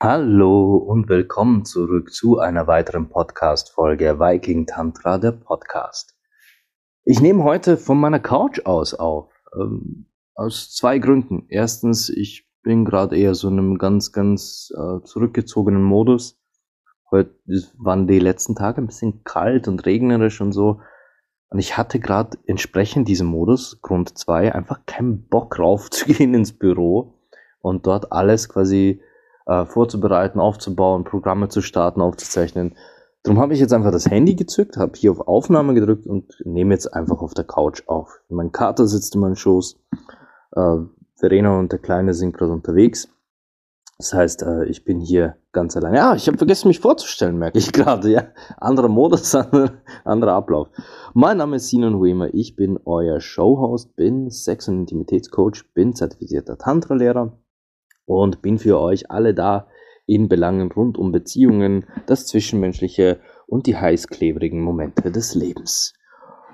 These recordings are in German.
Hallo und willkommen zurück zu einer weiteren Podcast-Folge Viking Tantra, der Podcast. Ich nehme heute von meiner Couch aus auf. Ähm, aus zwei Gründen. Erstens, ich bin gerade eher so in einem ganz, ganz äh, zurückgezogenen Modus. Heute waren die letzten Tage ein bisschen kalt und regnerisch und so. Und ich hatte gerade entsprechend diesem Modus, Grund zwei, einfach keinen Bock raufzugehen ins Büro und dort alles quasi äh, vorzubereiten, aufzubauen, Programme zu starten, aufzuzeichnen. Darum habe ich jetzt einfach das Handy gezückt, habe hier auf Aufnahme gedrückt und nehme jetzt einfach auf der Couch auf. Mein Kater sitzt in meinem Schoß. Äh, Verena und der Kleine sind gerade unterwegs. Das heißt, äh, ich bin hier ganz allein. Ja, ich habe vergessen, mich vorzustellen, merke ich gerade. Ja, anderer Modus, anderer Ablauf. Mein Name ist Sinan Wemer. Ich bin euer Showhost, bin Sex- und Intimitätscoach, bin zertifizierter Tantra-Lehrer und bin für euch alle da in Belangen rund um Beziehungen, das Zwischenmenschliche und die heißklebrigen Momente des Lebens.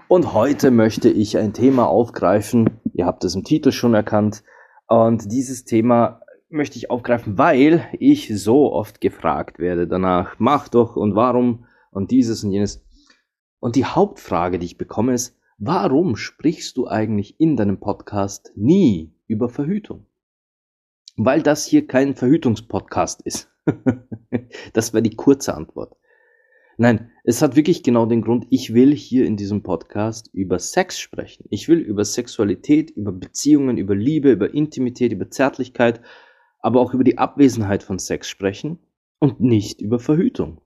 Und heute möchte ich ein Thema aufgreifen, ihr habt es im Titel schon erkannt, und dieses Thema möchte ich aufgreifen, weil ich so oft gefragt werde danach, mach doch und warum und dieses und jenes. Und die Hauptfrage, die ich bekomme, ist, warum sprichst du eigentlich in deinem Podcast nie über Verhütung? Weil das hier kein Verhütungspodcast ist. das wäre die kurze Antwort. Nein, es hat wirklich genau den Grund, ich will hier in diesem Podcast über Sex sprechen. Ich will über Sexualität, über Beziehungen, über Liebe, über Intimität, über Zärtlichkeit, aber auch über die Abwesenheit von Sex sprechen und nicht über Verhütung.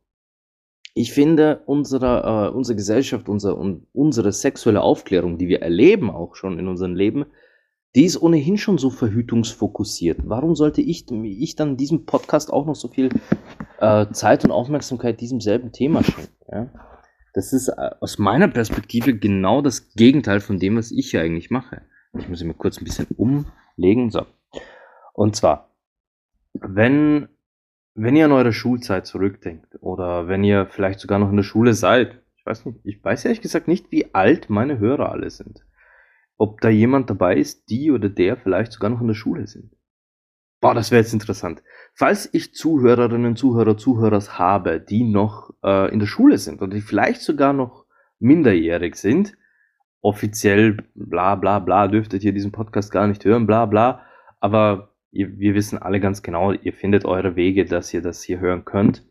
Ich finde, unsere, äh, unsere Gesellschaft, unser, unsere sexuelle Aufklärung, die wir erleben auch schon in unserem Leben, die ist ohnehin schon so verhütungsfokussiert. Warum sollte ich, ich dann diesem Podcast auch noch so viel äh, Zeit und Aufmerksamkeit diesem selben Thema schenken? Ja? Das ist äh, aus meiner Perspektive genau das Gegenteil von dem, was ich hier eigentlich mache. Ich muss mir kurz ein bisschen umlegen. So. Und zwar, wenn, wenn ihr an eure Schulzeit zurückdenkt oder wenn ihr vielleicht sogar noch in der Schule seid, ich weiß nicht, ich weiß ehrlich gesagt nicht, wie alt meine Hörer alle sind ob da jemand dabei ist, die oder der vielleicht sogar noch in der Schule sind. Boah, das wäre jetzt interessant. Falls ich Zuhörerinnen, Zuhörer, Zuhörers habe, die noch äh, in der Schule sind oder die vielleicht sogar noch minderjährig sind, offiziell bla bla bla, dürftet ihr diesen Podcast gar nicht hören, bla bla, aber ihr, wir wissen alle ganz genau, ihr findet eure Wege, dass ihr das hier hören könnt.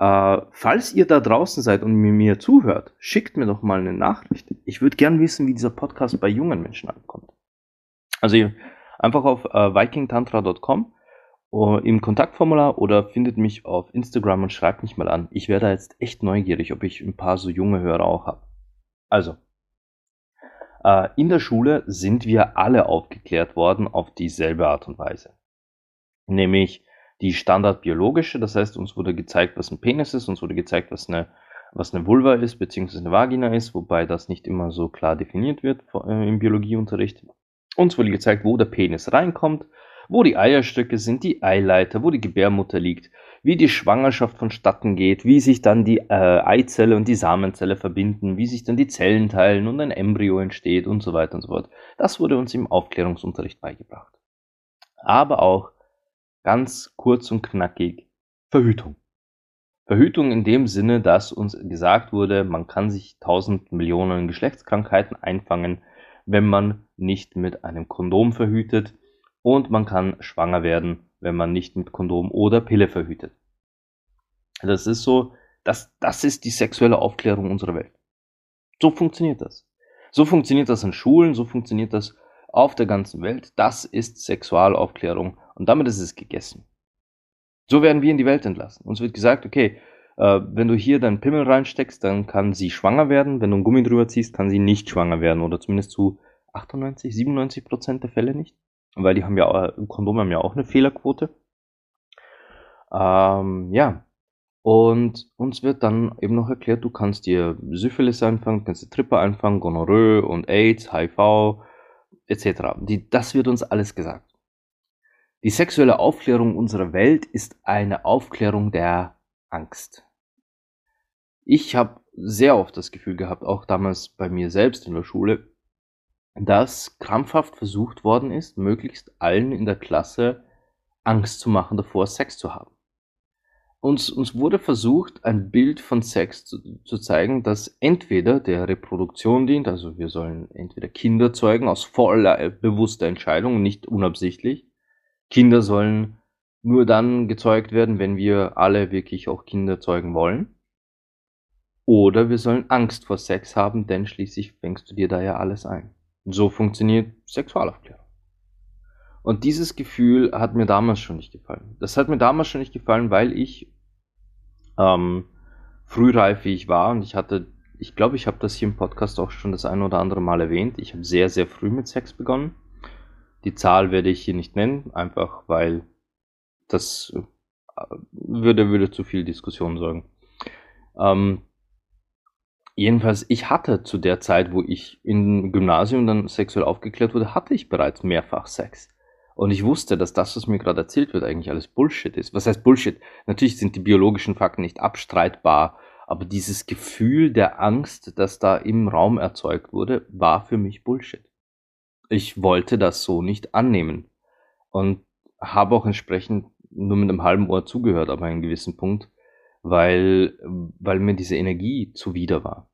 Äh, falls ihr da draußen seid und mir, mir zuhört, schickt mir doch mal eine Nachricht. Ich würde gern wissen, wie dieser Podcast bei jungen Menschen ankommt. Also ihr, einfach auf äh, vikingtantra.com uh, äh, im Kontaktformular oder findet mich auf Instagram und schreibt mich mal an. Ich wäre da jetzt echt neugierig, ob ich ein paar so junge Hörer auch habe. Also, in der Schule sind wir alle aufgeklärt worden auf dieselbe Art und Weise. Nämlich, die standardbiologische, das heißt, uns wurde gezeigt, was ein Penis ist, uns wurde gezeigt, was eine, was eine Vulva ist, beziehungsweise eine Vagina ist, wobei das nicht immer so klar definiert wird äh, im Biologieunterricht. Uns wurde gezeigt, wo der Penis reinkommt, wo die Eierstöcke sind, die Eileiter, wo die Gebärmutter liegt, wie die Schwangerschaft vonstatten geht, wie sich dann die äh, Eizelle und die Samenzelle verbinden, wie sich dann die Zellen teilen und ein Embryo entsteht und so weiter und so fort. Das wurde uns im Aufklärungsunterricht beigebracht. Aber auch Ganz kurz und knackig. Verhütung. Verhütung in dem Sinne, dass uns gesagt wurde, man kann sich tausend Millionen Geschlechtskrankheiten einfangen, wenn man nicht mit einem Kondom verhütet und man kann schwanger werden, wenn man nicht mit Kondom oder Pille verhütet. Das ist so, das, das ist die sexuelle Aufklärung unserer Welt. So funktioniert das. So funktioniert das in Schulen, so funktioniert das auf der ganzen Welt. Das ist Sexualaufklärung und damit ist es gegessen. So werden wir in die Welt entlassen. Uns wird gesagt, okay, äh, wenn du hier deinen Pimmel reinsteckst, dann kann sie schwanger werden. Wenn du einen Gummi drüber ziehst, kann sie nicht schwanger werden. Oder zumindest zu 98, 97 Prozent der Fälle nicht. Weil die haben ja, äh, Kondome haben ja auch eine Fehlerquote. Ähm, ja. Und uns wird dann eben noch erklärt, du kannst dir Syphilis einfangen, kannst dir Trippe einfangen, Gonorrhoe und AIDS, HIV etc. Die, das wird uns alles gesagt. Die sexuelle Aufklärung unserer Welt ist eine Aufklärung der Angst. Ich habe sehr oft das Gefühl gehabt, auch damals bei mir selbst in der Schule, dass krampfhaft versucht worden ist, möglichst allen in der Klasse Angst zu machen, davor Sex zu haben. Uns, uns wurde versucht, ein Bild von Sex zu, zu zeigen, das entweder der Reproduktion dient, also wir sollen entweder Kinder zeugen aus voller äh, bewusster Entscheidung, nicht unabsichtlich. Kinder sollen nur dann gezeugt werden, wenn wir alle wirklich auch Kinder zeugen wollen. Oder wir sollen Angst vor Sex haben, denn schließlich fängst du dir da ja alles ein. So funktioniert Sexualaufklärung. Und dieses Gefühl hat mir damals schon nicht gefallen. Das hat mir damals schon nicht gefallen, weil ich ähm, frühreif wie ich war und ich hatte, ich glaube, ich habe das hier im Podcast auch schon das ein oder andere Mal erwähnt. Ich habe sehr, sehr früh mit Sex begonnen. Die Zahl werde ich hier nicht nennen, einfach weil das äh, würde, würde zu viel Diskussion sorgen. Ähm, jedenfalls, ich hatte zu der Zeit, wo ich im Gymnasium dann sexuell aufgeklärt wurde, hatte ich bereits mehrfach Sex. Und ich wusste, dass das, was mir gerade erzählt wird, eigentlich alles Bullshit ist. Was heißt Bullshit? Natürlich sind die biologischen Fakten nicht abstreitbar, aber dieses Gefühl der Angst, das da im Raum erzeugt wurde, war für mich Bullshit. Ich wollte das so nicht annehmen und habe auch entsprechend nur mit einem halben Ohr zugehört, aber einem gewissen Punkt, weil, weil mir diese Energie zuwider war.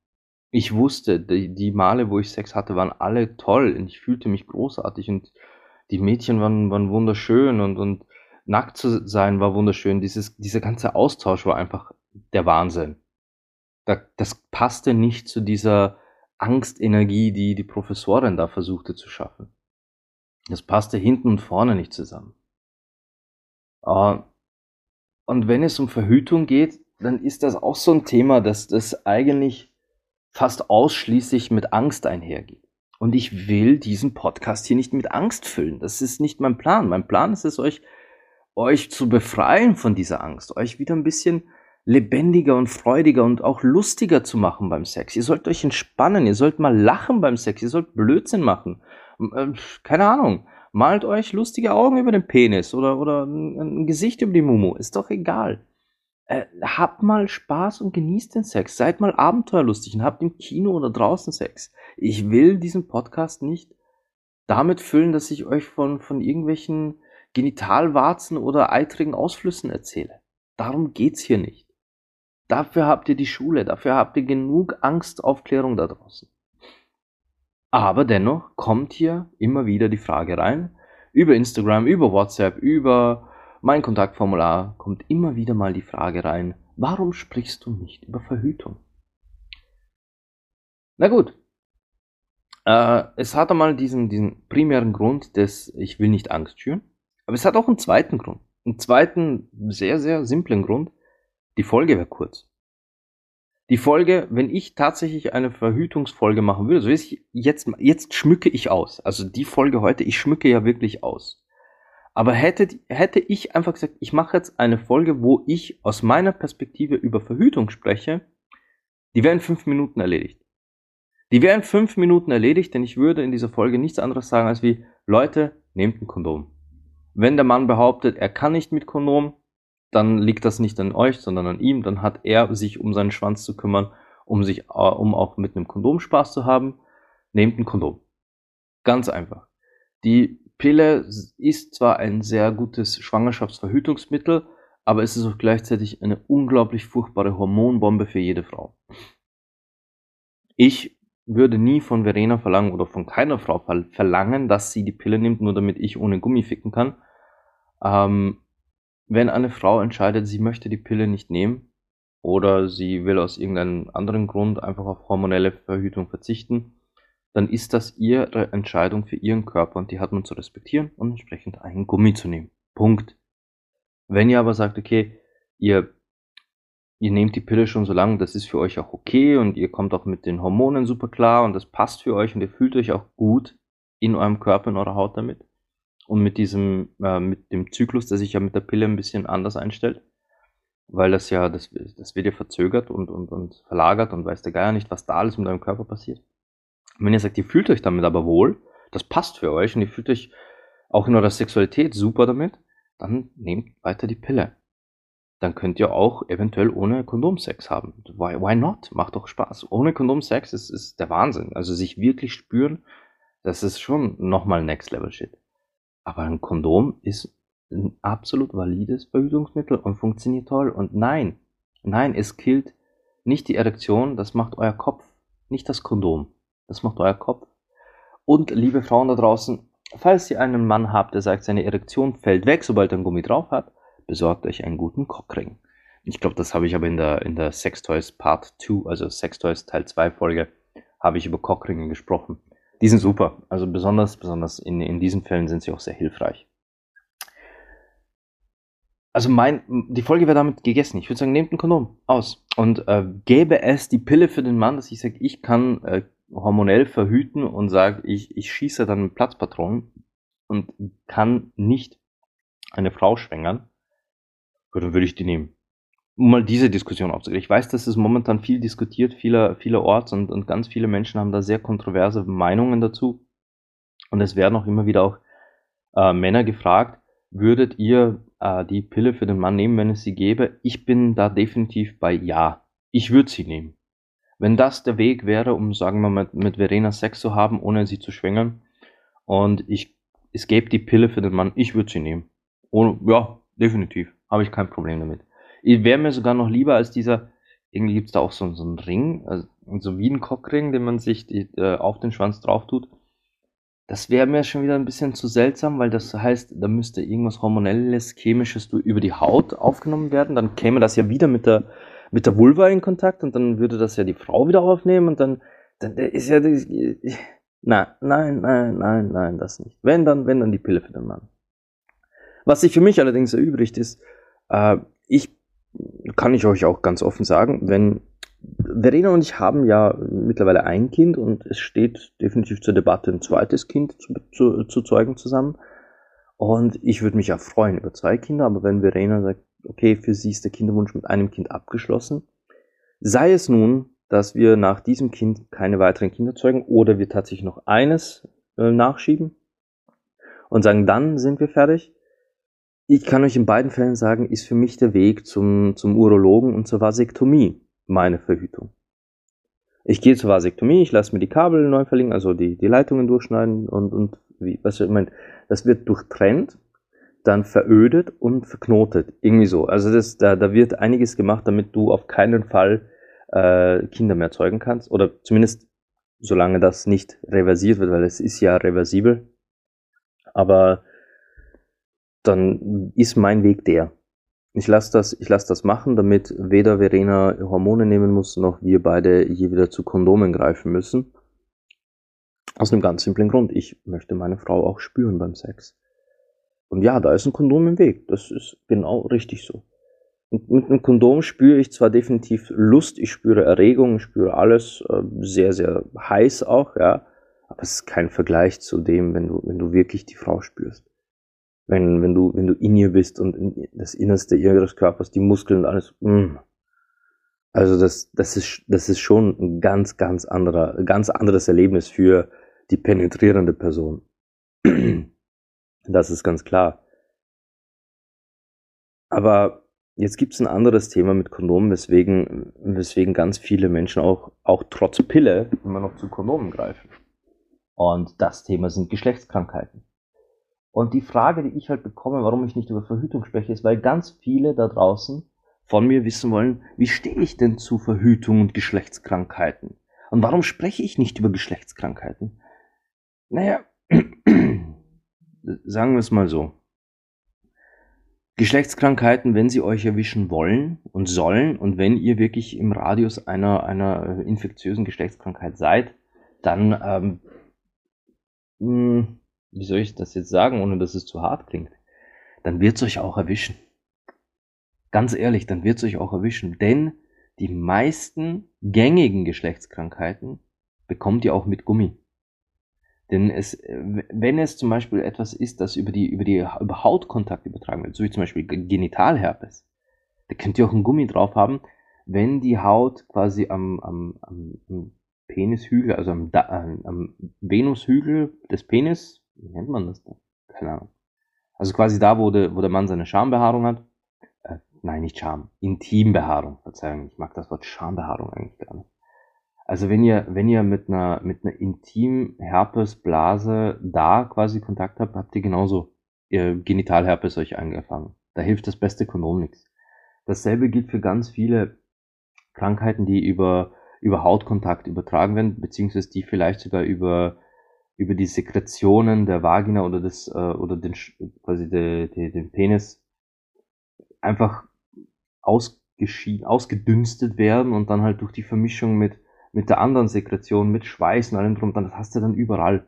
Ich wusste, die, die Male, wo ich Sex hatte, waren alle toll und ich fühlte mich großartig und die Mädchen waren, waren wunderschön und, und nackt zu sein war wunderschön. Dieses, dieser ganze Austausch war einfach der Wahnsinn. Da, das passte nicht zu dieser Angstenergie, die die Professorin da versuchte zu schaffen. Das passte hinten und vorne nicht zusammen. Uh, und wenn es um Verhütung geht, dann ist das auch so ein Thema, dass das eigentlich fast ausschließlich mit Angst einhergeht. Und ich will diesen Podcast hier nicht mit Angst füllen. Das ist nicht mein Plan. Mein Plan ist es, euch, euch zu befreien von dieser Angst, euch wieder ein bisschen lebendiger und freudiger und auch lustiger zu machen beim Sex. Ihr sollt euch entspannen, ihr sollt mal lachen beim Sex, ihr sollt Blödsinn machen. Äh, keine Ahnung. Malt euch lustige Augen über den Penis oder, oder ein Gesicht über die Mumu. Ist doch egal äh, habt mal Spaß und genießt den Sex. Seid mal abenteuerlustig und habt im Kino oder draußen Sex. Ich will diesen Podcast nicht damit füllen, dass ich euch von, von irgendwelchen Genitalwarzen oder eitrigen Ausflüssen erzähle. Darum geht's hier nicht. Dafür habt ihr die Schule, dafür habt ihr genug Angstaufklärung da draußen. Aber dennoch kommt hier immer wieder die Frage rein, über Instagram, über WhatsApp, über mein Kontaktformular kommt immer wieder mal die Frage rein, warum sprichst du nicht über Verhütung? Na gut, äh, es hat einmal diesen, diesen primären Grund des, ich will nicht Angst schüren, aber es hat auch einen zweiten Grund. Einen zweiten, sehr, sehr simplen Grund. Die Folge wäre kurz. Die Folge, wenn ich tatsächlich eine Verhütungsfolge machen würde, so ist jetzt, jetzt schmücke ich aus. Also die Folge heute, ich schmücke ja wirklich aus. Aber hätte, hätte ich einfach gesagt, ich mache jetzt eine Folge, wo ich aus meiner Perspektive über Verhütung spreche, die wäre in fünf Minuten erledigt. Die wäre in fünf Minuten erledigt, denn ich würde in dieser Folge nichts anderes sagen als wie, Leute, nehmt ein Kondom. Wenn der Mann behauptet, er kann nicht mit Kondom, dann liegt das nicht an euch, sondern an ihm. Dann hat er sich um seinen Schwanz zu kümmern, um sich, äh, um auch mit einem Kondom Spaß zu haben. Nehmt ein Kondom. Ganz einfach. Die Pille ist zwar ein sehr gutes Schwangerschaftsverhütungsmittel, aber es ist auch gleichzeitig eine unglaublich furchtbare Hormonbombe für jede Frau. Ich würde nie von Verena verlangen oder von keiner Frau verlangen, dass sie die Pille nimmt, nur damit ich ohne Gummi ficken kann. Ähm, wenn eine Frau entscheidet, sie möchte die Pille nicht nehmen oder sie will aus irgendeinem anderen Grund einfach auf hormonelle Verhütung verzichten, dann ist das ihre Entscheidung für ihren Körper und die hat man zu respektieren und entsprechend einen Gummi zu nehmen. Punkt. Wenn ihr aber sagt, okay, ihr, ihr nehmt die Pille schon so lange, das ist für euch auch okay und ihr kommt auch mit den Hormonen super klar und das passt für euch und ihr fühlt euch auch gut in eurem Körper, in eurer Haut damit und mit diesem, äh, mit dem Zyklus, der sich ja mit der Pille ein bisschen anders einstellt, weil das ja, das, das wird ja verzögert und, und, und verlagert und weiß der Geier nicht, was da alles mit eurem Körper passiert wenn ihr sagt, ihr fühlt euch damit aber wohl, das passt für euch und ihr fühlt euch auch in eurer Sexualität super damit, dann nehmt weiter die Pille. Dann könnt ihr auch eventuell ohne Kondom Sex haben. Why, why not? Macht doch Spaß. Ohne Kondom Sex ist, ist der Wahnsinn. Also sich wirklich spüren, das ist schon nochmal Next Level Shit. Aber ein Kondom ist ein absolut valides Verhütungsmittel und funktioniert toll. Und nein, nein, es killt nicht die Erektion, das macht euer Kopf, nicht das Kondom. Das macht euer Kopf. Und liebe Frauen da draußen, falls ihr einen Mann habt, der sagt, seine Erektion fällt weg, sobald er ein Gummi drauf hat, besorgt euch einen guten Cockring. Ich glaube, das habe ich aber in der, in der Sextoys Part 2, also Sextoys Teil 2 Folge, habe ich über Cockringe gesprochen. Die sind super. Also besonders, besonders in, in diesen Fällen sind sie auch sehr hilfreich. Also mein, die Folge wäre damit gegessen. Ich würde sagen, nehmt ein Kondom aus und äh, gäbe es die Pille für den Mann, dass ich sage, ich kann äh, hormonell verhüten und sage, ich, ich schieße dann Platzpatronen und kann nicht eine Frau schwängern, dann würde ich die nehmen. Um mal diese Diskussion aufzugreifen. Ich weiß, dass es momentan viel diskutiert, vieler, vielerorts und, und ganz viele Menschen haben da sehr kontroverse Meinungen dazu. Und es werden auch immer wieder auch äh, Männer gefragt, würdet ihr äh, die Pille für den Mann nehmen, wenn es sie gäbe? Ich bin da definitiv bei Ja. Ich würde sie nehmen. Wenn das der Weg wäre, um, sagen wir mal, mit, mit Verena Sex zu haben, ohne sie zu schwängern, und ich, es gäbe die Pille für den Mann, ich würde sie nehmen. Ohne, ja, definitiv. Habe ich kein Problem damit. Wäre mir sogar noch lieber als dieser, irgendwie gibt es da auch so, so einen Ring, also so wie ein Cockring, den man sich die, äh, auf den Schwanz drauf tut. Das wäre mir schon wieder ein bisschen zu seltsam, weil das heißt, da müsste irgendwas hormonelles, chemisches über die Haut aufgenommen werden. Dann käme das ja wieder mit der, mit der Vulva in Kontakt und dann würde das ja die Frau wieder aufnehmen und dann, dann ist ja, nein, nein, nein, nein, nein, das nicht. Wenn dann, wenn dann die Pille für den Mann. Was sich für mich allerdings erübrigt ist, äh, ich kann ich euch auch ganz offen sagen, wenn Verena und ich haben ja mittlerweile ein Kind und es steht definitiv zur Debatte, ein zweites Kind zu, zu, zu zeugen zusammen. Und ich würde mich ja freuen über zwei Kinder, aber wenn Verena sagt, okay, für sie ist der Kinderwunsch mit einem Kind abgeschlossen, sei es nun, dass wir nach diesem Kind keine weiteren Kinder zeugen oder wir tatsächlich noch eines äh, nachschieben und sagen, dann sind wir fertig. Ich kann euch in beiden Fällen sagen, ist für mich der Weg zum, zum Urologen und zur Vasektomie meine Verhütung. Ich gehe zur Vasektomie, ich lasse mir die Kabel neu verlegen, also die, die Leitungen durchschneiden und, und wie, was ich meine, das wird durchtrennt, dann verödet und verknotet. Irgendwie so. Also das, da, da wird einiges gemacht, damit du auf keinen Fall äh, Kinder mehr zeugen kannst. Oder zumindest solange das nicht reversiert wird, weil es ist ja reversibel. Aber dann ist mein Weg der. Ich lasse das, lass das machen, damit weder Verena Hormone nehmen muss, noch wir beide je wieder zu Kondomen greifen müssen. Aus einem ganz simplen Grund. Ich möchte meine Frau auch spüren beim Sex. Und ja, da ist ein Kondom im Weg. Das ist genau richtig so. Und mit einem Kondom spüre ich zwar definitiv Lust, ich spüre Erregung, ich spüre alles äh, sehr, sehr heiß auch, ja. Aber es ist kein Vergleich zu dem, wenn du, wenn du wirklich die Frau spürst wenn, wenn du, wenn du in ihr bist und in das Innerste ihres Körpers, die Muskeln und alles, mm. Also das, das ist, das ist schon ein ganz, ganz anderer, ganz anderes Erlebnis für die penetrierende Person. Das ist ganz klar. Aber jetzt gibt es ein anderes Thema mit Kondomen, weswegen, weswegen ganz viele Menschen auch, auch trotz Pille immer noch zu Kondomen greifen. Und das Thema sind Geschlechtskrankheiten. Und die Frage, die ich halt bekomme, warum ich nicht über Verhütung spreche, ist, weil ganz viele da draußen von mir wissen wollen, wie stehe ich denn zu Verhütung und Geschlechtskrankheiten? Und warum spreche ich nicht über Geschlechtskrankheiten? Naja, sagen wir es mal so. Geschlechtskrankheiten, wenn sie euch erwischen wollen und sollen und wenn ihr wirklich im Radius einer, einer infektiösen Geschlechtskrankheit seid, dann ähm, hm, wie soll ich das jetzt sagen, ohne dass es zu hart klingt, dann wird es euch auch erwischen. Ganz ehrlich, dann wird es euch auch erwischen. Denn die meisten gängigen Geschlechtskrankheiten bekommt ihr auch mit Gummi. Denn es, wenn es zum Beispiel etwas ist, das über die, über die, über Hautkontakt übertragen wird, so wie zum Beispiel Genitalherpes, da könnt ihr auch ein Gummi drauf haben, wenn die Haut quasi am, am, am Penishügel, also am, da am Venushügel des Penis, wie nennt man das da? Keine Ahnung. Also quasi da, wo, de, wo der Mann seine Schambehaarung hat. Äh, nein, nicht Scham, Intimbehaarung, Verzeihung, ich mag das Wort Schambehaarung eigentlich gar nicht. Also wenn ihr, wenn ihr mit einer, mit einer Intim-Herpesblase da quasi Kontakt habt, habt ihr genauso ihr Genitalherpes euch angefangen. Da hilft das beste Kondom nichts. Dasselbe gilt für ganz viele Krankheiten, die über, über Hautkontakt übertragen werden, beziehungsweise die vielleicht sogar über, über die Sekretionen der Vagina oder des, äh, oder den, quasi de, de, den Penis einfach ausgeschieden, ausgedünstet werden und dann halt durch die Vermischung mit mit der anderen Sekretion, mit Schweiß und allem drum, dann das hast du dann überall.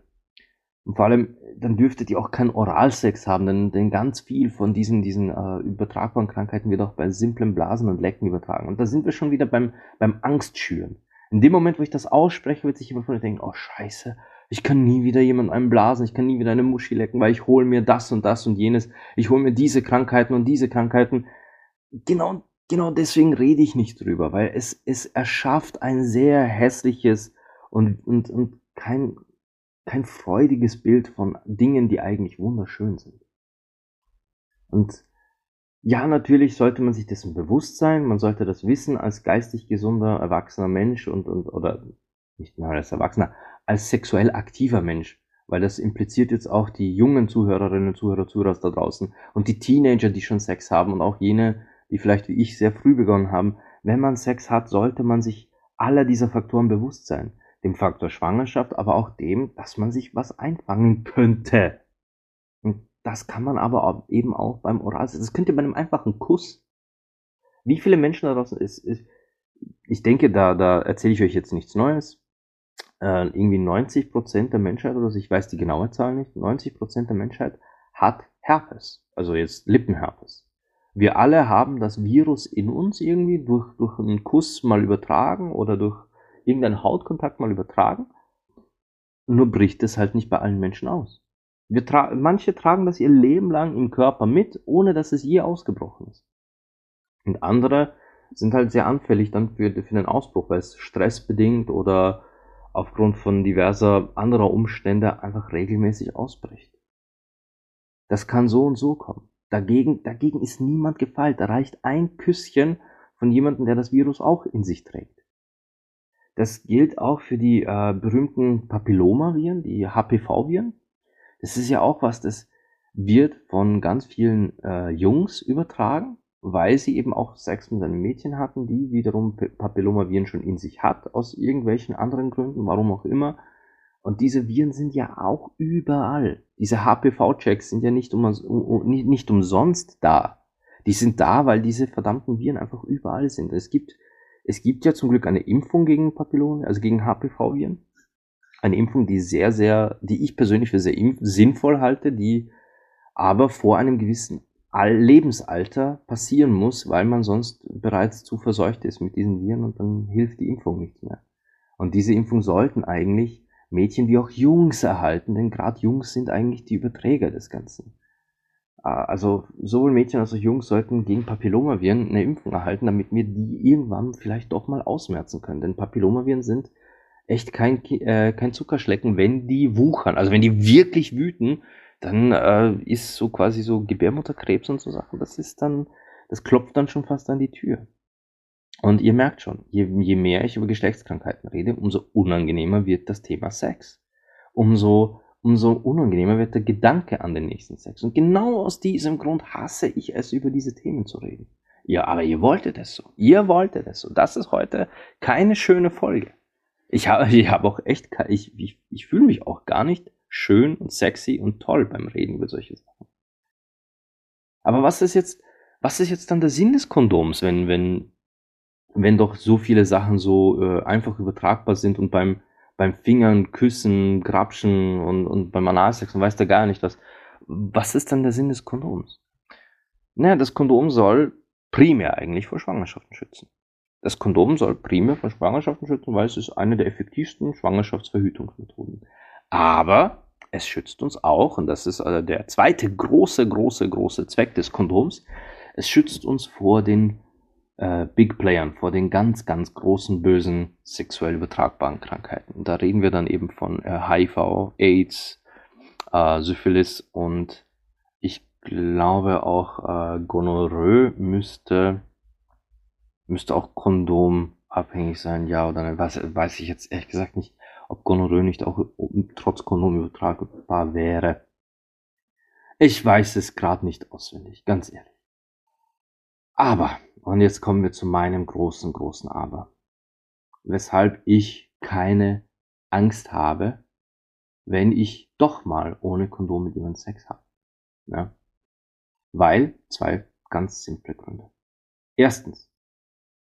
Und vor allem, dann dürftet ihr auch keinen Oralsex haben, denn, denn ganz viel von diesen, diesen äh, übertragbaren Krankheiten wird auch bei simplen Blasen und Lecken übertragen. Und da sind wir schon wieder beim, beim Angstschüren. In dem Moment, wo ich das ausspreche, wird sich jemand von euch denken, oh scheiße, ich kann nie wieder jemanden einen blasen, ich kann nie wieder eine Muschi lecken, weil ich hole mir das und das und jenes, ich hole mir diese Krankheiten und diese Krankheiten. Genau genau deswegen rede ich nicht drüber, weil es, es erschafft ein sehr hässliches und, und, und kein, kein freudiges Bild von Dingen, die eigentlich wunderschön sind. Und ja, natürlich sollte man sich dessen bewusst sein, man sollte das wissen als geistig gesunder, erwachsener Mensch und, und oder nicht nur als Erwachsener, als sexuell aktiver Mensch, weil das impliziert jetzt auch die jungen Zuhörerinnen und Zuhörer, Zuhörer da draußen und die Teenager, die schon Sex haben und auch jene, die vielleicht wie ich sehr früh begonnen haben, wenn man Sex hat, sollte man sich aller dieser Faktoren bewusst sein. Dem Faktor Schwangerschaft, aber auch dem, dass man sich was einfangen könnte. Und das kann man aber eben auch beim Oralsex. Das könnt ihr bei einem einfachen Kuss. Wie viele Menschen da draußen ist, ist ich denke, da, da erzähle ich euch jetzt nichts Neues. Äh, irgendwie 90 der Menschheit, oder ich weiß die genaue Zahl nicht, 90% der Menschheit hat Herpes. Also jetzt Lippenherpes wir alle haben das Virus in uns irgendwie durch, durch einen Kuss mal übertragen oder durch irgendeinen Hautkontakt mal übertragen. Nur bricht es halt nicht bei allen Menschen aus. Wir tra manche tragen das ihr Leben lang im Körper mit, ohne dass es je ausgebrochen ist. Und andere sind halt sehr anfällig dann für, für den Ausbruch, weil es stressbedingt oder aufgrund von diverser anderer Umstände einfach regelmäßig ausbricht. Das kann so und so kommen. Dagegen, dagegen ist niemand gefeilt. Da reicht ein Küsschen von jemandem, der das Virus auch in sich trägt. Das gilt auch für die äh, berühmten Papillomaviren, die HPV-Viren. Das ist ja auch was, das wird von ganz vielen äh, Jungs übertragen, weil sie eben auch Sex mit einem Mädchen hatten, die wiederum Papillomaviren schon in sich hat, aus irgendwelchen anderen Gründen, warum auch immer. Und diese Viren sind ja auch überall. Diese HPV-Checks sind ja nicht, um, nicht, nicht umsonst da. Die sind da, weil diese verdammten Viren einfach überall sind. Es gibt, es gibt ja zum Glück eine Impfung gegen Papillon, also gegen HPV-Viren. Eine Impfung, die sehr, sehr, die ich persönlich für sehr sinnvoll halte, die aber vor einem gewissen Lebensalter passieren muss, weil man sonst bereits zu verseucht ist mit diesen Viren und dann hilft die Impfung nicht mehr. Und diese Impfung sollten eigentlich Mädchen wie auch Jungs erhalten, denn gerade Jungs sind eigentlich die Überträger des Ganzen. Also sowohl Mädchen als auch Jungs sollten gegen Papillomaviren eine Impfung erhalten, damit wir die irgendwann vielleicht doch mal ausmerzen können. Denn Papillomaviren sind echt kein, äh, kein Zuckerschlecken, wenn die wuchern. Also wenn die wirklich wüten, dann äh, ist so quasi so Gebärmutterkrebs und so Sachen, das ist dann, das klopft dann schon fast an die Tür. Und ihr merkt schon, je, je mehr ich über Geschlechtskrankheiten rede, umso unangenehmer wird das Thema Sex. Umso, umso unangenehmer wird der Gedanke an den nächsten Sex. Und genau aus diesem Grund hasse ich es, über diese Themen zu reden. Ja, aber ihr wolltet es so. Ihr wolltet es so. Das ist heute keine schöne Folge. Ich habe ich hab auch echt, ich, ich, ich fühle mich auch gar nicht schön und sexy und toll beim Reden über solche Sachen. Aber was ist jetzt, was ist jetzt dann der Sinn des Kondoms, wenn, wenn wenn doch so viele Sachen so äh, einfach übertragbar sind und beim, beim Fingern, Küssen, Grapschen und, und beim Analsex und weiß der gar nicht was. Was ist dann der Sinn des Kondoms? Naja, das Kondom soll primär eigentlich vor Schwangerschaften schützen. Das Kondom soll primär vor Schwangerschaften schützen, weil es ist eine der effektivsten Schwangerschaftsverhütungsmethoden. Aber es schützt uns auch, und das ist also der zweite große, große, große Zweck des Kondoms, es schützt uns vor den äh, Big Playern, vor den ganz, ganz großen, bösen, sexuell übertragbaren Krankheiten. Da reden wir dann eben von äh, HIV, AIDS, äh, Syphilis und ich glaube auch äh, Gonorrhoe müsste, müsste auch kondomabhängig sein, ja oder nein. Was, weiß ich jetzt ehrlich gesagt nicht, ob Gonorrhoe nicht auch trotz Kondom übertragbar wäre. Ich weiß es gerade nicht auswendig, ganz ehrlich. Aber, und jetzt kommen wir zu meinem großen, großen Aber. Weshalb ich keine Angst habe, wenn ich doch mal ohne Kondom mit jemandem Sex habe. Ja? Weil zwei ganz simple Gründe. Erstens,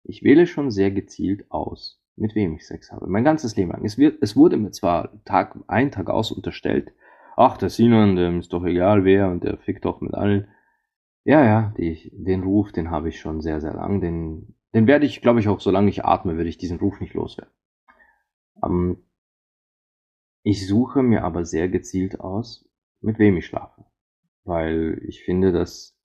ich wähle schon sehr gezielt aus, mit wem ich Sex habe. Mein ganzes Leben lang. Es, wird, es wurde mir zwar Tag ein, Tag aus unterstellt, ach, der Sinan, dem ist doch egal wer und der fickt doch mit allen. Ja, ja, die, den Ruf, den habe ich schon sehr, sehr lang. Den, den werde ich, glaube ich, auch solange ich atme, werde ich diesen Ruf nicht loswerden. Ähm, ich suche mir aber sehr gezielt aus, mit wem ich schlafe. Weil ich finde, dass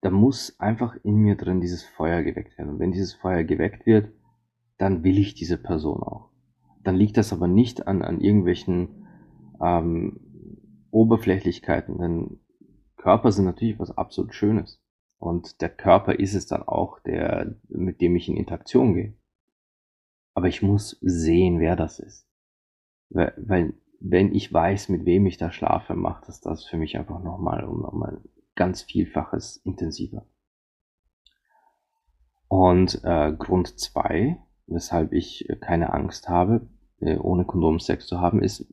da muss einfach in mir drin dieses Feuer geweckt werden. Und wenn dieses Feuer geweckt wird, dann will ich diese Person auch. Dann liegt das aber nicht an, an irgendwelchen ähm, Oberflächlichkeiten, denn Körper sind natürlich was absolut Schönes. Und der Körper ist es dann auch, der, mit dem ich in Interaktion gehe. Aber ich muss sehen, wer das ist. Weil, weil wenn ich weiß, mit wem ich da schlafe, macht das das für mich einfach nochmal um nochmal ganz Vielfaches intensiver. Und äh, Grund zwei, weshalb ich keine Angst habe, äh, ohne Kondom Sex zu haben, ist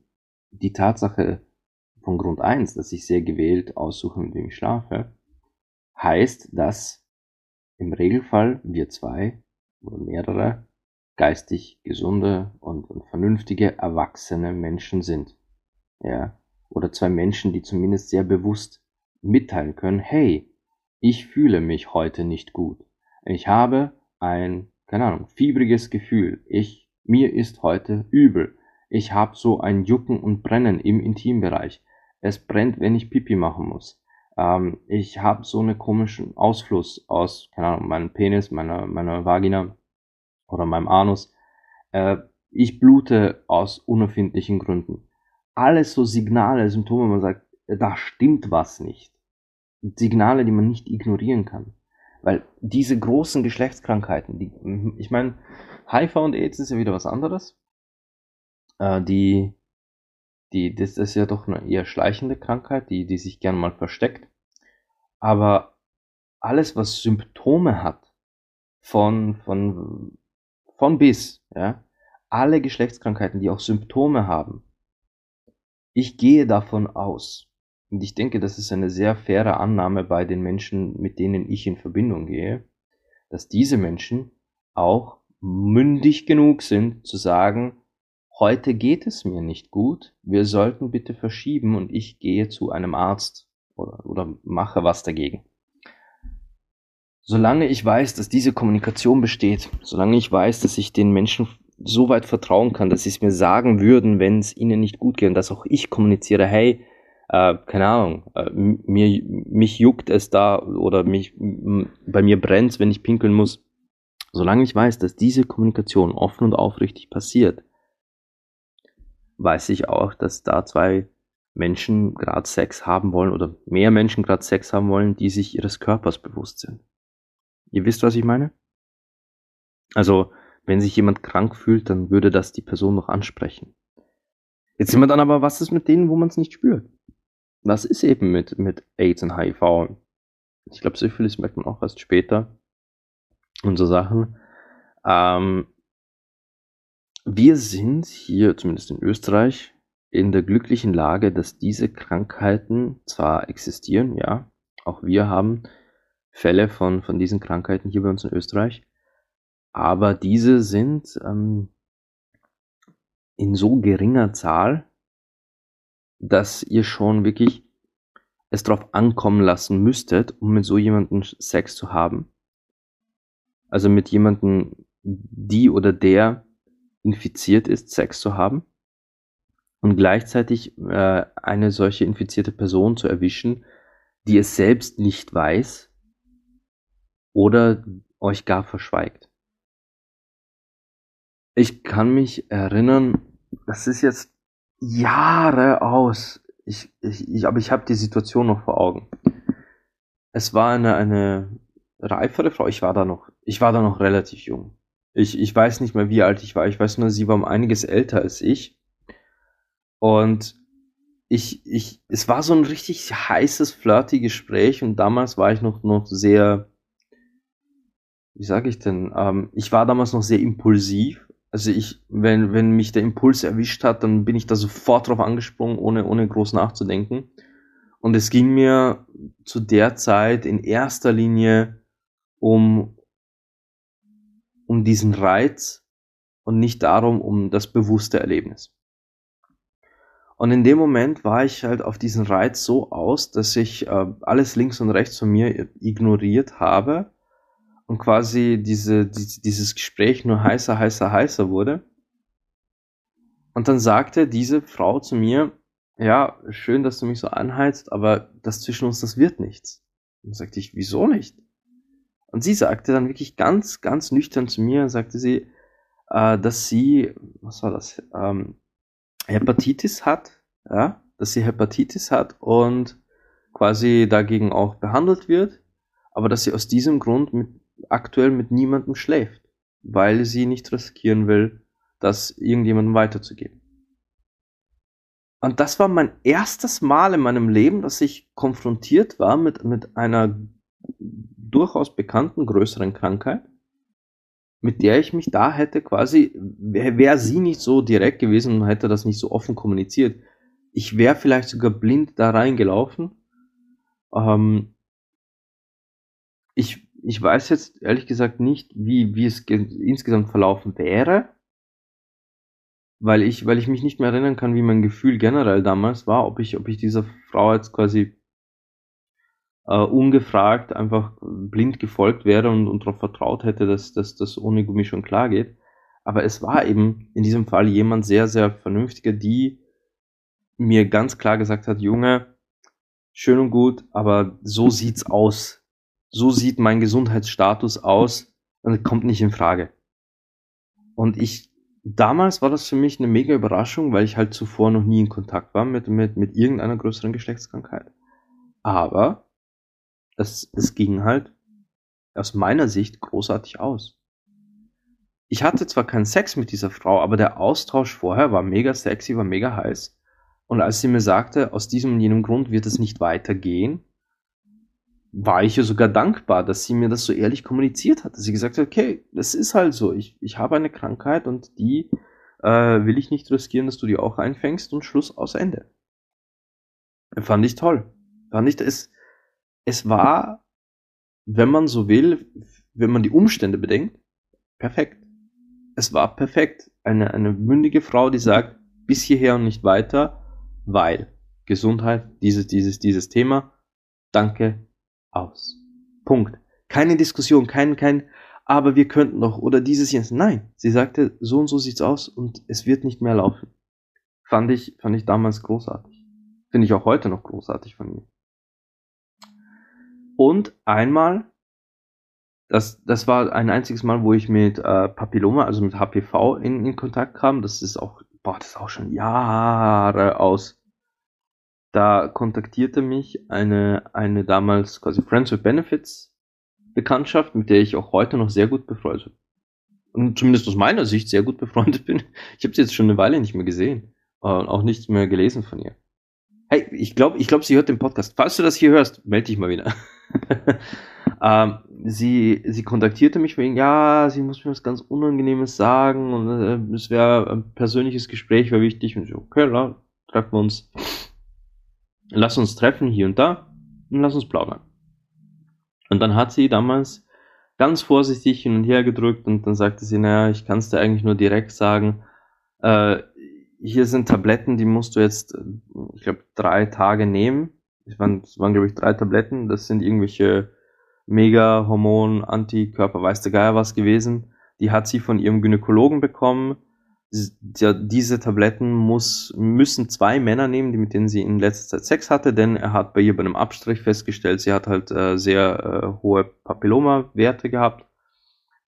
die Tatsache, von Grund 1, dass ich sehr gewählt aussuche, mit wem ich schlafe, heißt, dass im Regelfall wir zwei oder mehrere geistig gesunde und, und vernünftige erwachsene Menschen sind. Ja, oder zwei Menschen, die zumindest sehr bewusst mitteilen können, hey, ich fühle mich heute nicht gut. Ich habe ein, keine Ahnung, fiebriges Gefühl. Ich, mir ist heute übel. Ich habe so ein Jucken und Brennen im Intimbereich. Es brennt, wenn ich Pipi machen muss. Ähm, ich habe so einen komischen Ausfluss aus, keine Ahnung, meinem Penis, meiner, meiner Vagina oder meinem Anus. Äh, ich blute aus unerfindlichen Gründen. Alles so Signale, Symptome, man sagt, da stimmt was nicht. Signale, die man nicht ignorieren kann. Weil diese großen Geschlechtskrankheiten, die, ich meine, HIV und AIDS ist ja wieder was anderes. Äh, die die, das ist ja doch eine eher schleichende Krankheit, die, die sich gern mal versteckt. Aber alles, was Symptome hat, von, von, von bis, ja, alle Geschlechtskrankheiten, die auch Symptome haben, ich gehe davon aus, und ich denke, das ist eine sehr faire Annahme bei den Menschen, mit denen ich in Verbindung gehe, dass diese Menschen auch mündig genug sind zu sagen, Heute geht es mir nicht gut, wir sollten bitte verschieben und ich gehe zu einem Arzt oder, oder mache was dagegen. Solange ich weiß, dass diese Kommunikation besteht, solange ich weiß, dass ich den Menschen so weit vertrauen kann, dass sie es mir sagen würden, wenn es ihnen nicht gut geht und dass auch ich kommuniziere, hey, äh, keine Ahnung, äh, mir, mich juckt es da oder mich, bei mir brennt wenn ich pinkeln muss. Solange ich weiß, dass diese Kommunikation offen und aufrichtig passiert, weiß ich auch, dass da zwei Menschen gerade Sex haben wollen oder mehr Menschen gerade Sex haben wollen, die sich ihres Körpers bewusst sind. Ihr wisst, was ich meine? Also, wenn sich jemand krank fühlt, dann würde das die Person noch ansprechen. Jetzt sind wir dann aber, was ist mit denen, wo man es nicht spürt? Was ist eben mit, mit AIDS und HIV? Ich glaube, Syphilis merkt man auch erst später und so Sachen. Ähm, wir sind hier, zumindest in Österreich, in der glücklichen Lage, dass diese Krankheiten zwar existieren, ja, auch wir haben Fälle von, von diesen Krankheiten hier bei uns in Österreich, aber diese sind ähm, in so geringer Zahl, dass ihr schon wirklich es darauf ankommen lassen müsstet, um mit so jemandem Sex zu haben. Also mit jemandem, die oder der infiziert ist, Sex zu haben und gleichzeitig äh, eine solche infizierte Person zu erwischen, die es selbst nicht weiß oder euch gar verschweigt. Ich kann mich erinnern, das ist jetzt Jahre aus. Ich, ich, ich aber ich habe die Situation noch vor Augen. Es war eine, eine reifere Frau. Ich war da noch, ich war da noch relativ jung. Ich, ich weiß nicht mehr, wie alt ich war. Ich weiß nur, sie war um einiges älter als ich. Und ich, ich, es war so ein richtig heißes, flirty Gespräch und damals war ich noch, noch sehr, wie sage ich denn, ähm, ich war damals noch sehr impulsiv. Also ich, wenn, wenn mich der Impuls erwischt hat, dann bin ich da sofort drauf angesprungen, ohne, ohne groß nachzudenken. Und es ging mir zu der Zeit in erster Linie um, um diesen Reiz und nicht darum, um das bewusste Erlebnis. Und in dem Moment war ich halt auf diesen Reiz so aus, dass ich äh, alles links und rechts von mir ignoriert habe und quasi diese, die, dieses Gespräch nur heißer, heißer, heißer wurde. Und dann sagte diese Frau zu mir, ja, schön, dass du mich so anheizt, aber das zwischen uns, das wird nichts. Und sagte ich, wieso nicht? Und sie sagte dann wirklich ganz, ganz nüchtern zu mir, sagte sie, äh, dass sie, was war das, ähm, Hepatitis hat, ja, dass sie Hepatitis hat und quasi dagegen auch behandelt wird, aber dass sie aus diesem Grund mit, aktuell mit niemandem schläft, weil sie nicht riskieren will, das irgendjemandem weiterzugeben. Und das war mein erstes Mal in meinem Leben, dass ich konfrontiert war mit, mit einer durchaus bekannten größeren Krankheit, mit der ich mich da hätte quasi, wäre wär sie nicht so direkt gewesen und hätte das nicht so offen kommuniziert, ich wäre vielleicht sogar blind da reingelaufen. Ähm, ich, ich weiß jetzt ehrlich gesagt nicht, wie, wie es insgesamt verlaufen wäre, weil ich, weil ich mich nicht mehr erinnern kann, wie mein Gefühl generell damals war, ob ich, ob ich dieser Frau jetzt quasi äh, ungefragt einfach blind gefolgt wäre und, und darauf vertraut hätte, dass, dass das ohne Gummi schon klar geht. Aber es war eben in diesem Fall jemand sehr, sehr vernünftiger, die mir ganz klar gesagt hat, Junge, schön und gut, aber so sieht's aus. So sieht mein Gesundheitsstatus aus und kommt nicht in Frage. Und ich, damals war das für mich eine mega Überraschung, weil ich halt zuvor noch nie in Kontakt war mit, mit, mit irgendeiner größeren Geschlechtskrankheit. Aber es, es ging halt aus meiner Sicht großartig aus. Ich hatte zwar keinen Sex mit dieser Frau, aber der Austausch vorher war mega sexy, war mega heiß. Und als sie mir sagte, aus diesem und jenem Grund wird es nicht weitergehen, war ich ihr sogar dankbar, dass sie mir das so ehrlich kommuniziert hat. Dass sie gesagt hat, okay, das ist halt so. Ich, ich habe eine Krankheit und die äh, will ich nicht riskieren, dass du die auch einfängst und Schluss aus Ende. Fand ich toll. Fand ich, es, es war, wenn man so will, wenn man die Umstände bedenkt, perfekt. Es war perfekt. Eine, eine mündige Frau, die sagt, bis hierher und nicht weiter, weil Gesundheit, dieses, dieses, dieses Thema, danke, aus. Punkt. Keine Diskussion, kein, kein, aber wir könnten doch, oder dieses jetzt. Nein, sie sagte, so und so sieht's aus und es wird nicht mehr laufen. Fand ich, fand ich damals großartig. Finde ich auch heute noch großartig von mir. Und einmal, das, das war ein einziges Mal, wo ich mit äh, Papilloma, also mit HPV in, in Kontakt kam. Das ist auch boah, das ist auch schon Jahre aus. Da kontaktierte mich eine, eine damals quasi Friends with Benefits Bekanntschaft, mit der ich auch heute noch sehr gut befreundet und zumindest aus meiner Sicht sehr gut befreundet bin. Ich habe sie jetzt schon eine Weile nicht mehr gesehen und auch nichts mehr gelesen von ihr. Hey, ich glaube, ich glaube, sie hört den Podcast. Falls du das hier hörst, melde dich mal wieder. ähm, sie, sie kontaktierte mich wegen, ja, sie muss mir was ganz Unangenehmes sagen und äh, es wäre ein persönliches Gespräch, wäre wichtig. Und ich, okay, la, treffen wir uns. Lass uns treffen hier und da und lass uns plaudern. Und dann hat sie damals ganz vorsichtig hin und her gedrückt und dann sagte sie, naja, ich kann es dir eigentlich nur direkt sagen, äh, hier sind Tabletten, die musst du jetzt, äh, ich glaube, drei Tage nehmen. Es waren, es waren glaube ich, drei Tabletten. Das sind irgendwelche Mega-Hormon, Antikörper, weiß der Geier was gewesen. Die hat sie von ihrem Gynäkologen bekommen. Diese Tabletten muss, müssen zwei Männer nehmen, die mit denen sie in letzter Zeit Sex hatte, denn er hat bei ihr bei einem Abstrich festgestellt, sie hat halt äh, sehr äh, hohe Papilloma-Werte gehabt.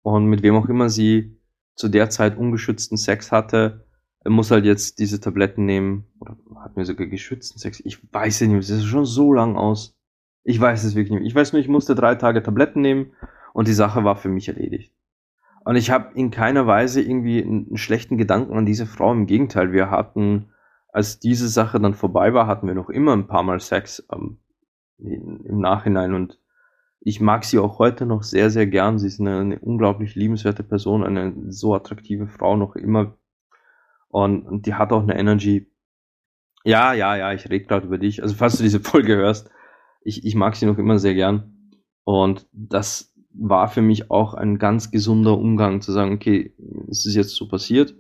Und mit wem auch immer sie zu der Zeit ungeschützten Sex hatte, muss halt jetzt diese Tabletten nehmen. Oder hat mir sogar geschützten Sex. Ich weiß es nicht, es ist schon so lang aus. Ich weiß es wirklich nicht. Ich weiß nur, ich musste drei Tage Tabletten nehmen und die Sache war für mich erledigt. Und ich habe in keiner Weise irgendwie einen schlechten Gedanken an diese Frau. Im Gegenteil, wir hatten, als diese Sache dann vorbei war, hatten wir noch immer ein paar Mal Sex ähm, im Nachhinein. Und ich mag sie auch heute noch sehr, sehr gern. Sie ist eine, eine unglaublich liebenswerte Person, eine so attraktive Frau noch immer. Und, und die hat auch eine Energy. Ja, ja, ja, ich rede gerade über dich. Also falls du diese Folge hörst, ich, ich mag sie noch immer sehr gern. Und das war für mich auch ein ganz gesunder Umgang zu sagen, okay, es ist jetzt so passiert.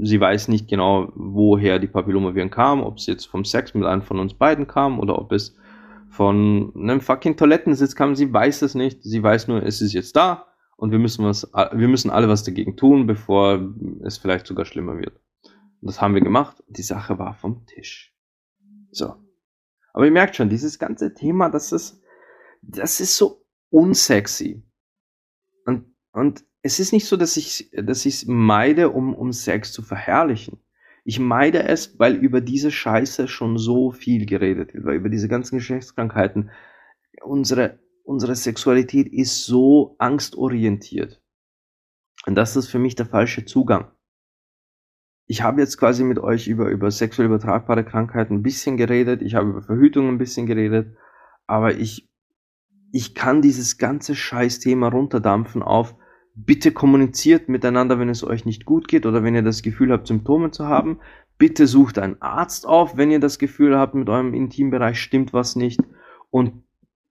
Sie weiß nicht genau, woher die Papillomaviren kam, ob es jetzt vom Sex mit einem von uns beiden kam oder ob es von einem fucking Toilettensitz kam. Sie weiß es nicht. Sie weiß nur, es ist jetzt da und wir müssen was, wir müssen alle was dagegen tun, bevor es vielleicht sogar schlimmer wird. Und das haben wir gemacht. Die Sache war vom Tisch. So. Aber ihr merkt schon, dieses ganze Thema, das ist, das ist so unsexy. Und, und es ist nicht so, dass ich dass ich es meide, um, um Sex zu verherrlichen. Ich meide es, weil über diese Scheiße schon so viel geredet wird, weil über diese ganzen Geschlechtskrankheiten. Unsere, unsere Sexualität ist so angstorientiert. Und das ist für mich der falsche Zugang. Ich habe jetzt quasi mit euch über, über sexuell übertragbare Krankheiten ein bisschen geredet, ich habe über Verhütung ein bisschen geredet, aber ich ich kann dieses ganze Scheißthema runterdampfen auf, bitte kommuniziert miteinander, wenn es euch nicht gut geht oder wenn ihr das Gefühl habt, Symptome zu haben. Bitte sucht einen Arzt auf, wenn ihr das Gefühl habt, mit eurem Intimbereich stimmt was nicht. Und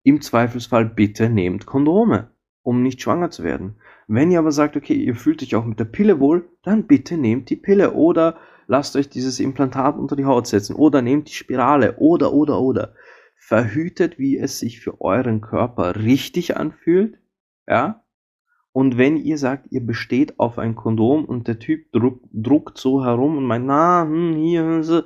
im Zweifelsfall bitte nehmt Kondome, um nicht schwanger zu werden. Wenn ihr aber sagt, okay, ihr fühlt euch auch mit der Pille wohl, dann bitte nehmt die Pille oder lasst euch dieses Implantat unter die Haut setzen oder nehmt die Spirale oder oder oder verhütet, wie es sich für euren Körper richtig anfühlt, ja. Und wenn ihr sagt, ihr besteht auf ein Kondom und der Typ druck, druckt so herum und meint, na, hm, hier,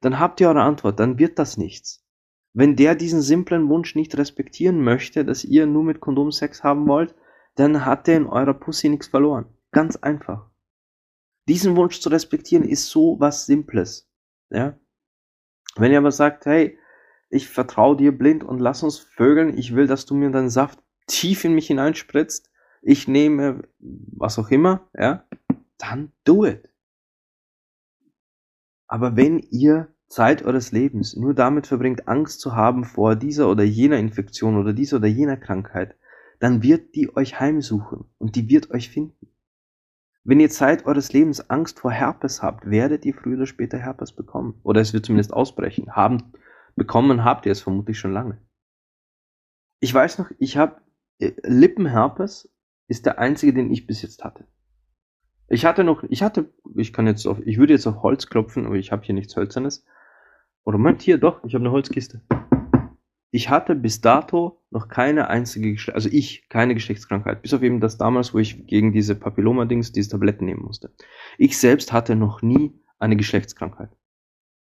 dann habt ihr eure Antwort, dann wird das nichts. Wenn der diesen simplen Wunsch nicht respektieren möchte, dass ihr nur mit Kondom Sex haben wollt, dann hat er in eurer Pussy nichts verloren. Ganz einfach. Diesen Wunsch zu respektieren ist so was Simples. Ja? Wenn ihr aber sagt, hey, ich vertraue dir blind und lass uns vögeln. Ich will, dass du mir deinen Saft tief in mich hineinspritzt. Ich nehme was auch immer, ja, dann do it. Aber wenn ihr Zeit eures Lebens nur damit verbringt, Angst zu haben vor dieser oder jener Infektion oder dieser oder jener Krankheit, dann wird die euch heimsuchen und die wird euch finden. Wenn ihr Zeit eures Lebens Angst vor Herpes habt, werdet ihr früher oder später Herpes bekommen. Oder es wird zumindest ausbrechen. Haben Bekommen habt ihr es vermutlich schon lange. Ich weiß noch, ich habe äh, Lippenherpes ist der einzige, den ich bis jetzt hatte. Ich hatte noch, ich hatte, ich kann jetzt auf, ich würde jetzt auf Holz klopfen, aber ich habe hier nichts Hölzernes. Oder meint hier, doch, ich habe eine Holzkiste. Ich hatte bis dato noch keine einzige, also ich, keine Geschlechtskrankheit. Bis auf eben das damals, wo ich gegen diese Papilloma-Dings diese Tabletten nehmen musste. Ich selbst hatte noch nie eine Geschlechtskrankheit.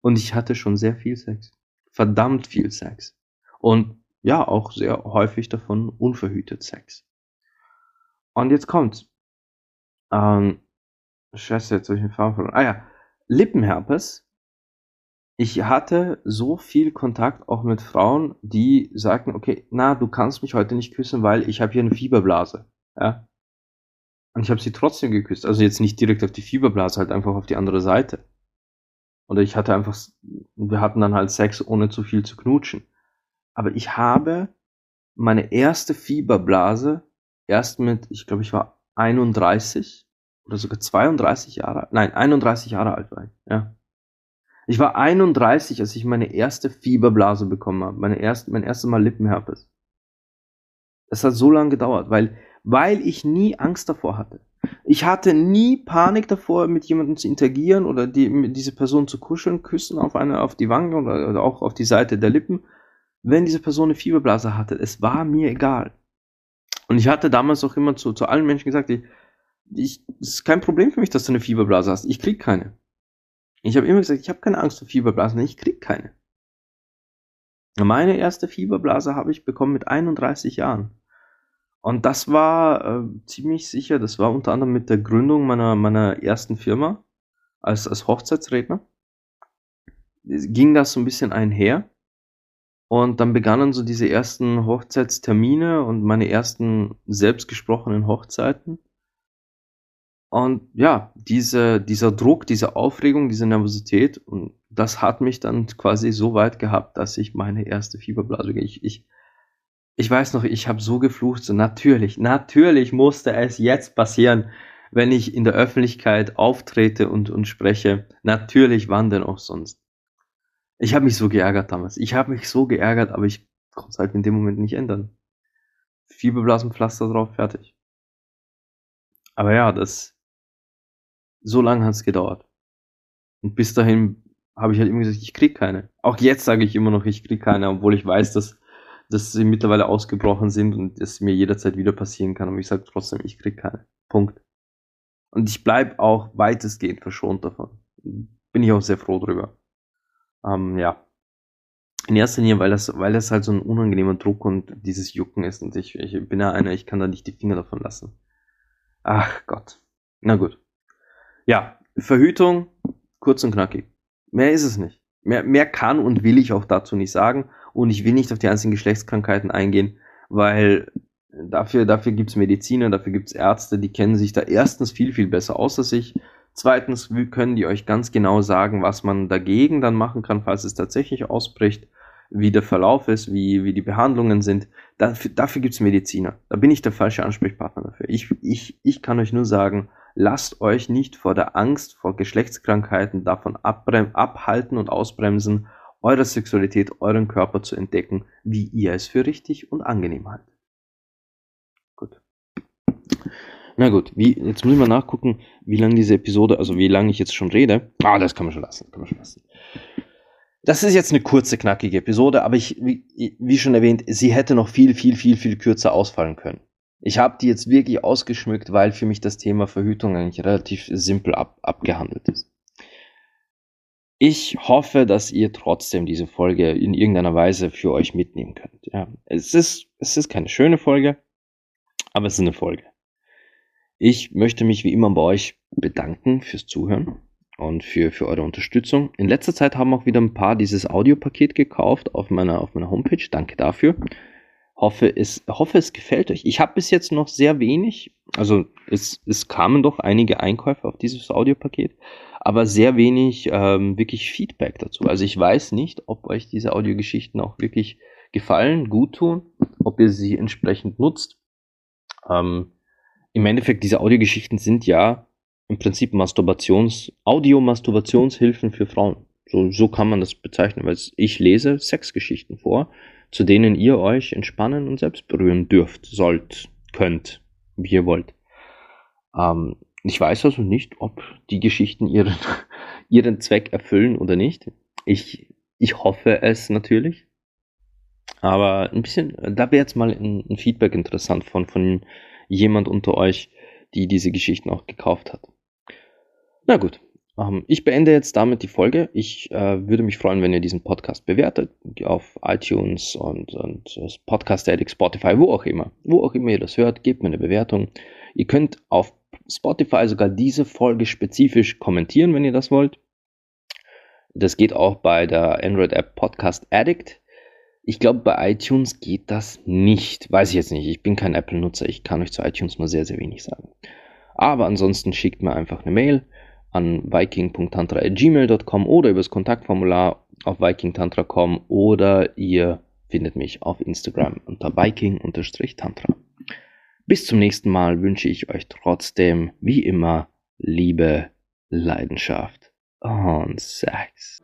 Und ich hatte schon sehr viel Sex verdammt viel Sex. Und ja, auch sehr häufig davon unverhütet Sex. Und jetzt kommt's. Ähm, Scheiße, jetzt habe ich den Faden verloren. Ah ja, Lippenherpes. Ich hatte so viel Kontakt auch mit Frauen, die sagten, okay, na, du kannst mich heute nicht küssen, weil ich habe hier eine Fieberblase. Ja. Und ich habe sie trotzdem geküsst. Also jetzt nicht direkt auf die Fieberblase, halt einfach auf die andere Seite. Oder ich hatte einfach, wir hatten dann halt Sex, ohne zu viel zu knutschen. Aber ich habe meine erste Fieberblase erst mit, ich glaube, ich war 31 oder sogar 32 Jahre, nein, 31 Jahre alt war ich, ja. Ich war 31, als ich meine erste Fieberblase bekommen habe, meine erste, mein erstes Mal Lippenherpes. Es hat so lange gedauert, weil, weil ich nie Angst davor hatte. Ich hatte nie Panik davor, mit jemandem zu interagieren oder die, diese Person zu kuscheln, küssen auf eine, auf die Wange oder, oder auch auf die Seite der Lippen, wenn diese Person eine Fieberblase hatte. Es war mir egal. Und ich hatte damals auch immer zu, zu allen Menschen gesagt, ich, ich, es ist kein Problem für mich, dass du eine Fieberblase hast. Ich krieg keine. Ich habe immer gesagt, ich habe keine Angst vor Fieberblasen, ich krieg keine. Meine erste Fieberblase habe ich bekommen mit 31 Jahren. Und das war äh, ziemlich sicher, das war unter anderem mit der Gründung meiner, meiner ersten Firma als, als Hochzeitsredner. Ging das so ein bisschen einher. Und dann begannen so diese ersten Hochzeitstermine und meine ersten selbstgesprochenen Hochzeiten. Und ja, diese, dieser Druck, diese Aufregung, diese Nervosität, und das hat mich dann quasi so weit gehabt, dass ich meine erste Fieberblase, ich, ich, ich weiß noch, ich habe so geflucht, so natürlich, natürlich musste es jetzt passieren, wenn ich in der Öffentlichkeit auftrete und, und spreche. Natürlich, wann denn auch sonst? Ich habe mich so geärgert damals. Ich habe mich so geärgert, aber ich konnte es halt in dem Moment nicht ändern. Fieberblasenpflaster drauf, fertig. Aber ja, das, so lange hat es gedauert. Und bis dahin habe ich halt immer gesagt, ich krieg keine. Auch jetzt sage ich immer noch, ich krieg keine, obwohl ich weiß, dass, dass sie mittlerweile ausgebrochen sind und es mir jederzeit wieder passieren kann. Und ich sage trotzdem, ich krieg keine. Punkt. Und ich bleib auch weitestgehend verschont davon. Bin ich auch sehr froh drüber. Ähm, ja. In erster Linie, weil das, weil das halt so ein unangenehmer Druck und dieses Jucken ist. Und ich, ich bin ja einer, ich kann da nicht die Finger davon lassen. Ach Gott. Na gut. Ja, Verhütung, kurz und knackig. Mehr ist es nicht. Mehr, mehr kann und will ich auch dazu nicht sagen. Und ich will nicht auf die einzelnen Geschlechtskrankheiten eingehen, weil dafür, dafür gibt's Mediziner, dafür gibt's Ärzte, die kennen sich da erstens viel, viel besser aus als ich. Zweitens können die euch ganz genau sagen, was man dagegen dann machen kann, falls es tatsächlich ausbricht, wie der Verlauf ist, wie, wie die Behandlungen sind. Dafür, dafür gibt es Mediziner. Da bin ich der falsche Ansprechpartner dafür. Ich, ich, ich kann euch nur sagen, lasst euch nicht vor der Angst vor Geschlechtskrankheiten davon abhalten und ausbremsen, eure Sexualität, euren Körper zu entdecken, wie ihr es für richtig und angenehm haltet. Na gut, wie, jetzt muss ich mal nachgucken, wie lange diese Episode, also wie lange ich jetzt schon rede. Ah, das kann man schon lassen, kann man schon lassen. Das ist jetzt eine kurze, knackige Episode, aber ich, wie, wie schon erwähnt, sie hätte noch viel, viel, viel, viel kürzer ausfallen können. Ich habe die jetzt wirklich ausgeschmückt, weil für mich das Thema Verhütung eigentlich relativ simpel ab, abgehandelt ist. Ich hoffe, dass ihr trotzdem diese Folge in irgendeiner Weise für euch mitnehmen könnt. Ja, es ist, es ist keine schöne Folge, aber es ist eine Folge. Ich möchte mich wie immer bei euch bedanken fürs Zuhören und für, für eure Unterstützung. In letzter Zeit haben auch wieder ein paar dieses Audiopaket gekauft auf meiner, auf meiner Homepage. Danke dafür. Hoffe es, hoffe, es gefällt euch. Ich habe bis jetzt noch sehr wenig, also es, es kamen doch einige Einkäufe auf dieses Audiopaket, aber sehr wenig ähm, wirklich Feedback dazu. Also ich weiß nicht, ob euch diese Audiogeschichten auch wirklich gefallen, gut tun, ob ihr sie entsprechend nutzt. Ähm, im Endeffekt, diese Audiogeschichten sind ja im Prinzip Masturbations, Audio-Masturbationshilfen für Frauen. So, so kann man das bezeichnen, weil ich lese Sexgeschichten vor, zu denen ihr euch entspannen und selbst berühren dürft, sollt, könnt, wie ihr wollt. Ähm, ich weiß also nicht, ob die Geschichten ihren, ihren Zweck erfüllen oder nicht. Ich, ich hoffe es natürlich. Aber ein bisschen, da wäre jetzt mal ein, ein Feedback interessant von, von jemand unter euch, die diese Geschichten auch gekauft hat. Na gut, ich beende jetzt damit die Folge. Ich äh, würde mich freuen, wenn ihr diesen Podcast bewertet auf iTunes und, und Podcast Addict, Spotify, wo auch immer. Wo auch immer ihr das hört, gebt mir eine Bewertung. Ihr könnt auf Spotify sogar diese Folge spezifisch kommentieren, wenn ihr das wollt. Das geht auch bei der Android-App Podcast Addict. Ich glaube, bei iTunes geht das nicht. Weiß ich jetzt nicht. Ich bin kein Apple-Nutzer. Ich kann euch zu iTunes nur sehr, sehr wenig sagen. Aber ansonsten schickt mir einfach eine Mail an viking.tantra.gmail.com oder übers Kontaktformular auf vikingtantra.com oder ihr findet mich auf Instagram unter viking-tantra. Bis zum nächsten Mal wünsche ich euch trotzdem, wie immer, Liebe, Leidenschaft und Sex.